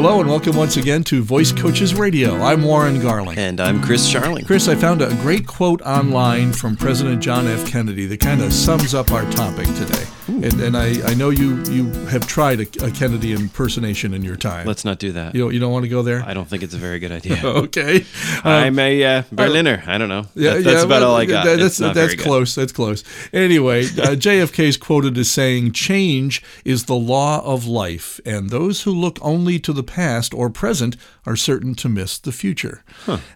Hello and welcome once again to Voice Coaches Radio. I'm Warren Garling. And I'm Chris Charling. Chris, I found a great quote online from President John F. Kennedy that kind of sums up our topic today. And, and I, I know you, you have tried a, a Kennedy impersonation in your time. Let's not do that. you don't, you don't want to go there? I don't think it's a very good idea. okay. I'm a uh, Berliner. I don't know. Yeah, That- that's yeah, about well, all I got. that- That's that's very good. close. That's close. Anyway, uh, JFK is quoted as saying, "Change is the law of life, and those who look only to the past or present are certain to miss the future."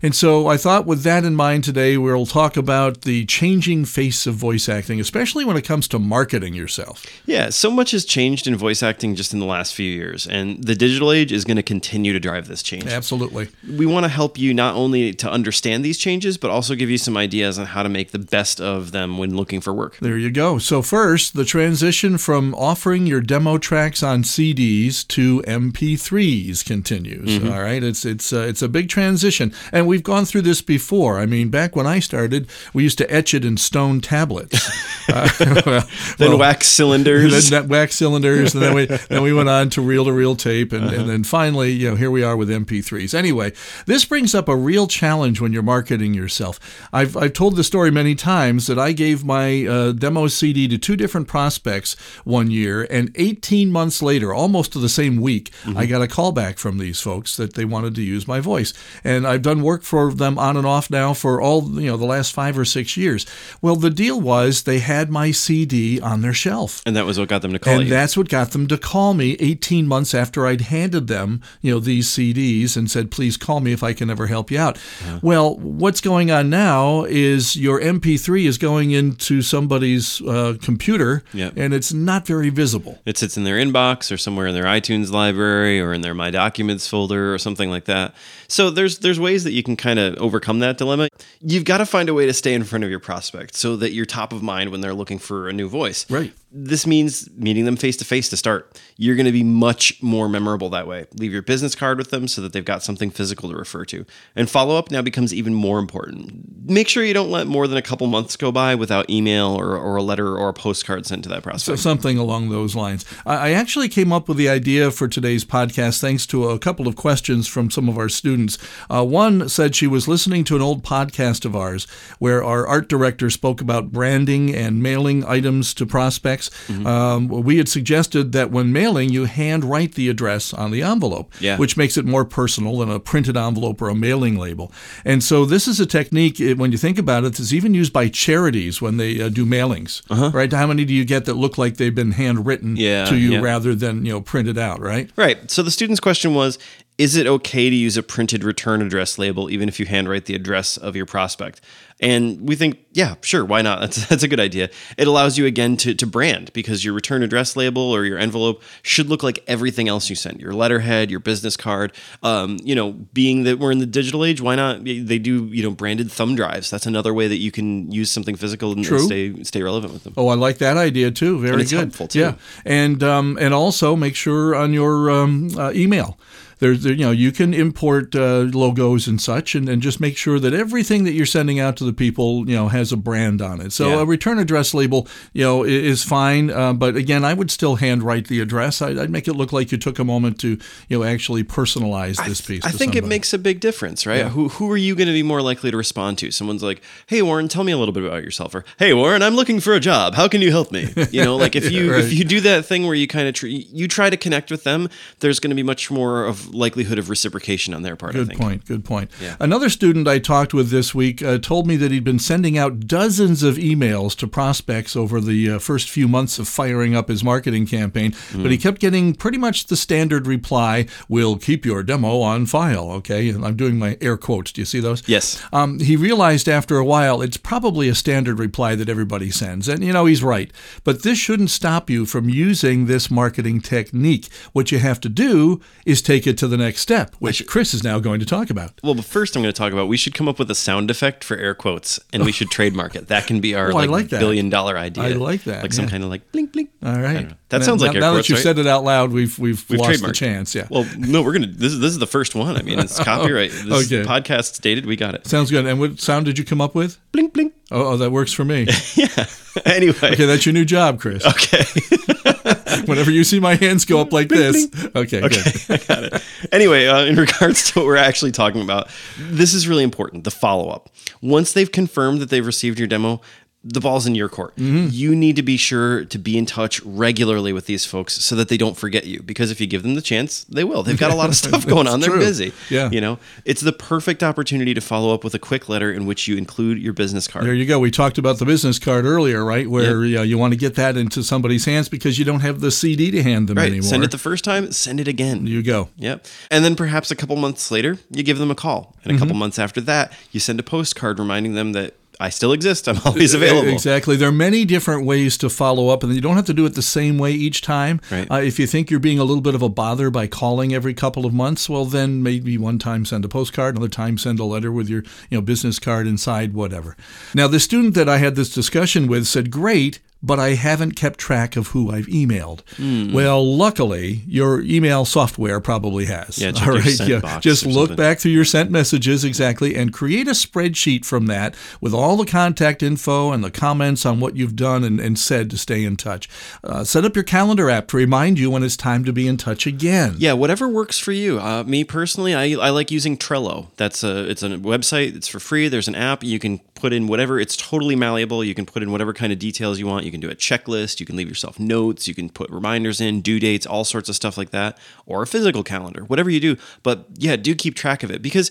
And so, I thought, with that in mind, today we'll talk about the changing face of voice acting, especially when it comes to marketing yourself. Yeah, so much has changed in voice acting just in the last few years, and the digital age is going to continue to drive this change. Absolutely. We want to help you not only to understand these changes, but also give you some ideas on how to make the best of them when looking for work. There you go. So first, the transition from offering your demo tracks on CDs to MP3s continues. Mm-hmm. All right, it's it's uh, it's a big transition, and we've gone through this before. I mean, back when I started, we used to etch it in stone tablets. Uh, well, Then well, wax cylinders. then wax cylinders, and then we then we went on to reel to reel tape, and, and then finally, you know, here we are with MP3s. Anyway, this brings up a real challenge when you're marketing yourself. I've I've told the story many times that I gave my uh, demo CD to two different prospects one year, and 18 months later, almost to the same week, I got a call back from these folks that they wanted to use my voice, and I've done work for them on and off now for all you know the last five or six years. Well, the deal was they had my CD on their shelf. and that was what got them to call And you. that's what got them to call me 18 months after I'd handed them, you know, these CDs and said, please call me if I can ever help you out. Well, what's going on now is your MP3 is going into somebody's uh, computer Yep. and it's not very visible. It sits in their inbox or somewhere in their iTunes library or in their My Documents folder or something like that. So there's there's ways that you can kind of overcome that dilemma. You've got to find a way to stay in front of your prospect so that you're top of mind when they're looking for a new voice. Right. This means meeting them face to face to start. You're going to be much more memorable that way. Leave your business card with them so that they've got something physical to refer to. And follow up now becomes even more important. Make sure you don't let more than a couple months go by without email or, or a letter or a postcard sent to that prospect. So something along those lines. I actually came up with the idea for today's podcast thanks to a couple of questions from some of our students. Uh, one said she was listening to an old podcast of ours where our art director spoke about branding and mailing items to prospects. Um, we had suggested that when mailing, you handwrite the address on the envelope, Yeah. which makes it more personal than a printed envelope or a mailing label. And so this is a technique, eh, when you think about it, that's even used by charities when they uh, do mailings, right? How many do you get that look like they've been handwritten Yeah, to you yeah. rather than, you know, printed out, right? Right. So the student's question was Is it okay to use a printed return address label even if you handwrite the address of your prospect? And we think, yeah, sure, why not? That's, that's a good idea. It allows you again to, to brand because your return address label or your envelope should look like everything else you send your letterhead, your business card. Um, you know, being that we're in the digital age, why not? They do, you know, branded thumb drives. That's another way that you can use something physical and, and stay, stay relevant with them. Oh, I like that idea too. Very good. helpful, too. Yeah, and um, and also make sure on your um, uh, email. There's, there, you know, you can import uh, logos and such, and, and just make sure that everything that you're sending out to the people, you know, has a brand on it. So Yeah. a return address label, you know, is fine. Uh, but again, I would still handwrite the address. I'd, I'd make it look like you took a moment to, you know, actually personalize this piece. I think it makes a big difference, right? Who who are you going to be more likely to respond to? Someone's like, "Hey Warren, tell me a little bit about yourself," or "Hey Warren, I'm looking for a job. How can you help me?" You know, like if you Right. if you do that thing where you kind of tr- you try to connect with them, there's going to be much more of likelihood of reciprocation on their part. I Good point. Good point. Yeah. Another student I talked with this week uh, told me that he'd been sending out dozens of emails to prospects over the uh, first few months of firing up his marketing campaign, but he kept getting pretty much the standard reply, "We'll keep your demo on file." Okay, and I'm doing my air quotes. Do you see those? Yes. Um, he realized after a while it's probably a standard reply that everybody sends. And, you know, he's right. But this shouldn't stop you from using this marketing technique. What you have to do is take it to the next step, which Chris is now going to talk about. Well, but first I'm going to talk about we should come up with a sound effect for air quotes and we should trademark it. That can be our Oh, like, like billion dollar idea. I like that, Like some yeah. kind of like blink blink. All right. I right. don't know. That sounds now, like air now that you've right? said it out loud, we've we've, We've lost the chance. Yeah. Well, no, we're gonna. This is this is the first one. I mean, it's oh, copyright. This Okay. podcast's dated. We got it. Sounds good. And what sound did you come up with? Blink, blink. Oh, oh that works for me. yeah. Anyway. Okay, that's your new job, Chris. Okay. Whenever you see my hands go up like this. Okay, good. I got it. Anyway, uh, in regards to what we're actually talking about, this is really important the follow up. Once they've confirmed that they've received your demo, the ball's in your court. Mm-hmm. You need to be sure to be in touch regularly with these folks so that they don't forget you. Because if you give them the chance, they will. They've got a lot of stuff going on. They're true. busy. Yeah. You know, it's the perfect opportunity to follow up with a quick letter in which you include your business card. There you go. We talked about the business card earlier, right? Where you, know, you want to get that into somebody's hands because you don't have the CD to hand them right. anymore. Send it the first time, send it again. you go. Yep. And then perhaps a couple months later, you give them a call. And a Mm-hmm. couple months after that, you send a postcard reminding them that I still exist. I'm always available. Exactly. There are many different ways to follow up, and you don't have to do it the same way each time. Right. Uh, if you think you're being a little bit of a bother by calling every couple of months, well, then maybe one time send a postcard, another time send a letter with your you know business card inside, whatever. Now, the student that I had this discussion with said, "Great." But I haven't kept track of who I've emailed. Hmm. Well, luckily, your email software probably has. Yeah, your sent box Just look something. back through your sent messages exactly and create a spreadsheet from that with all the contact info and the comments on what you've done and, and said to stay in touch. Uh, set up your calendar app to remind you when it's time to be in touch again. Yeah, whatever works for you. Uh, me personally, I, I like using Trello. That's a it's a website. It's for free. There's an app. You can put in whatever. It's totally malleable. You can put in whatever kind of details you want. You can do a checklist. You can leave yourself notes. You can put reminders in, due dates, all sorts of stuff like that, or a physical calendar. Whatever you do, but yeah, do keep track of it because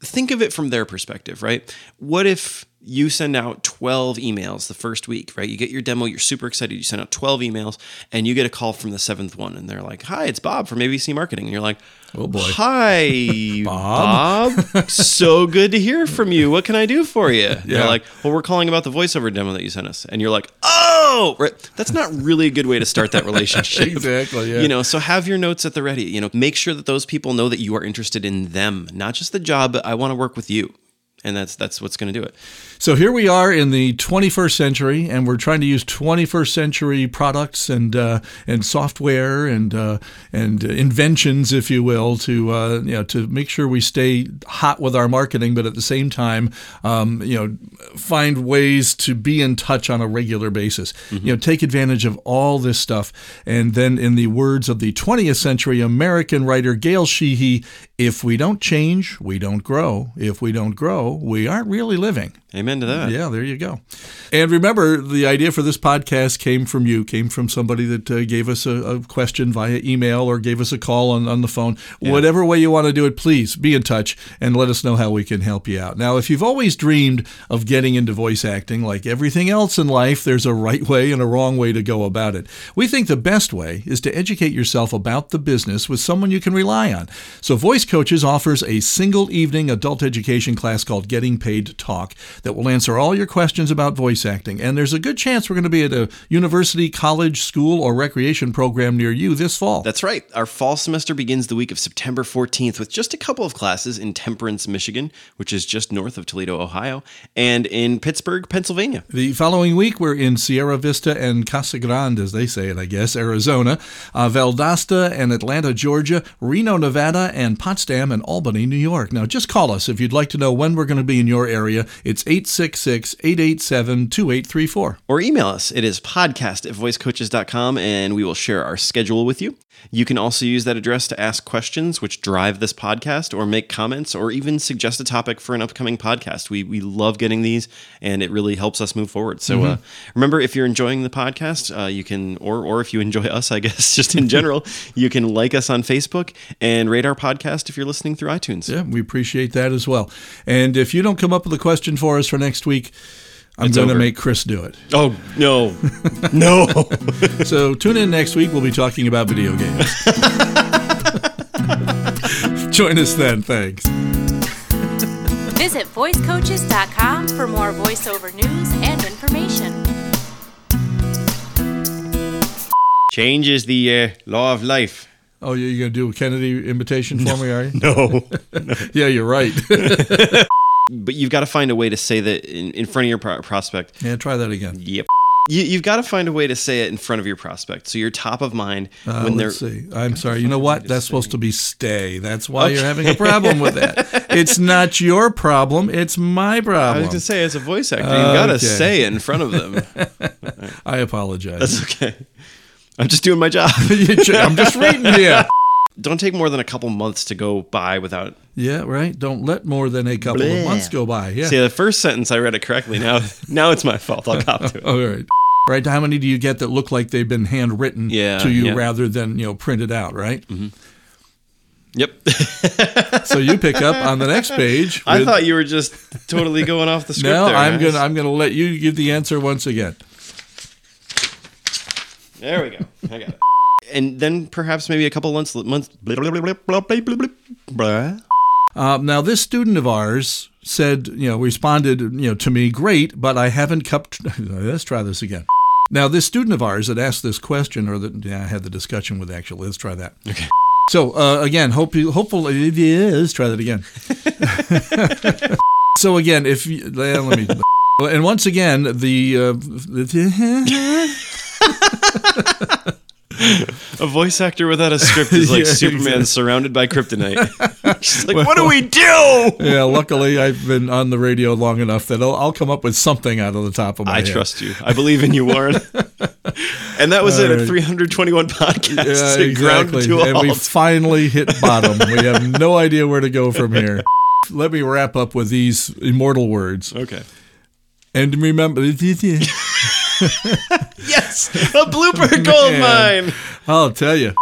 think of it from their perspective, right? What if you send out 12 emails the first week, right? You get your demo, you're super excited, you send out 12 emails, and you get a call from the seventh one, and they're like, Hi, it's Bob from ABC Marketing. And you're like, Oh, boy. Hi, Bob." Bob. so good to hear from you. What can I do for you? Yeah. They're like, Well, we're calling about the voiceover demo that you sent us. And you're like, Oh, right. That's not really a good way to start that relationship. Exactly, yeah. You know, so have your notes at the ready. You know, make sure that those people know that you are interested in them, not just the job, but I want to work with you. And that's that's what's going to do it. So here we are in the 21st century, and we're trying to use 21st century products and uh, and software and uh, and inventions, if you will, to uh, you know to make sure we stay hot with our marketing, but at the same time, um, you know, find ways to be in touch on a regular basis. You know, take advantage of all this stuff, and then, in the words of the 20th century American writer Gail Sheehy, if we don't change, we don't grow. If we don't grow, we aren't really living. Amen to that. Yeah, there you go. And remember, the idea for this podcast came from you, came from somebody that uh, gave us a, a question via email or gave us a call on, on the phone. Whatever way you want to do it, please be in touch and let us know how we can help you out. Now, if you've always dreamed of getting into voice acting, like everything else in life, there's a right way and a wrong way to go about it. We think the best way is to educate yourself about the business with someone you can rely on. So, Voice Coaches offers a single evening adult education class called Getting Paid to Talk that will answer all your questions about voice acting. And there's a good chance we're going to be at a university, college, school, or recreation program near you this fall. That's right. Our fall semester begins the week of September 14th with just a couple of classes in Temperance, Michigan, which is just north of Toledo, Ohio, and in Pittsburgh, Pennsylvania. The following week, we're in Sierra Vista and Casa Grande, as they say it, I guess, Arizona, uh, Valdosta and Atlanta, Georgia, Reno, Nevada, and Potsdam and Albany, New York. Now, just call us if you'd like to know when we're going to be in your area. It's 866 887 2834. Or email us. It is podcast at voicecoaches.com and we will share our schedule with you. You can also use that address to ask questions which drive this podcast or make comments or even suggest a topic for an upcoming podcast. We, we love getting these and it really helps us move forward. So uh, remember, if you're enjoying the podcast, uh, you can, or, or if you enjoy us, I guess, just in general, you can like us on Facebook and rate our podcast if you're listening through iTunes. Yeah, we appreciate that as well. And if you don't come up with a question for us for next week, I'm It's going to make Chris do it. Oh, no. no. So tune in next week. We'll be talking about video games. Join us then. Thanks. Visit voicecoaches.com for more voiceover news and information. Change is the uh, law of life. Oh, you're going to do a Kennedy invitation for me, are you? No. Yeah, you're right. But you've got to find a way to say that in, in front of your pro- prospect. yeah, try that again. Yep. You, you've got to find a way to say it in front of your prospect, so you're top of mind Uh, when they're. let's see. I'm sorry. You know what? That's supposed to be stay. That's why you're having a problem with that. It's not your problem. It's my problem. I was gonna say, as a voice actor, you've got to say it in front of them. I apologize. That's okay. I'm just doing my job. I'm just reading here. Don't take more than a couple months to go by without. Yeah, right. Don't let more than a couple of months go by. Yeah. See, the first sentence I read it correctly. Now, now it's my fault. I'll cop to it. All right. Right. How many do you get that look like they've been handwritten Yeah, to you yeah. rather than you know printed out? Right. Mm-hmm. Yep. So you pick up on the next page. I thought you were just totally going off the script. No, there, I'm gonna I'm gonna let you give the answer once again. There we go. I got it and then perhaps maybe a couple months months. Blah, uh, now this student of ours said, you know, responded, you know, to me, great, but I haven't kept. Let's try this again. Now this student of ours that asked this question, or that yeah, I had the discussion with actually. Let's try that. Okay. So uh, again, hope you, hopefully, it is. try that again. so again, if you, let me, and once again, the. Uh, A voice actor without a script is like Yeah, Superman exactly. surrounded by kryptonite. She's like, what do we do? yeah, luckily I've been on the radio long enough that I'll, I'll come up with something out of the top of my I head. I trust you. I believe in you, Warren. and that was it All at right. 321 podcasts. Yeah, It exactly. to a and we finally hit bottom. we have no idea where to go from here. Let me wrap up with these immortal words. Okay. And remember, Yes, a blooper gold mine. I'll tell you.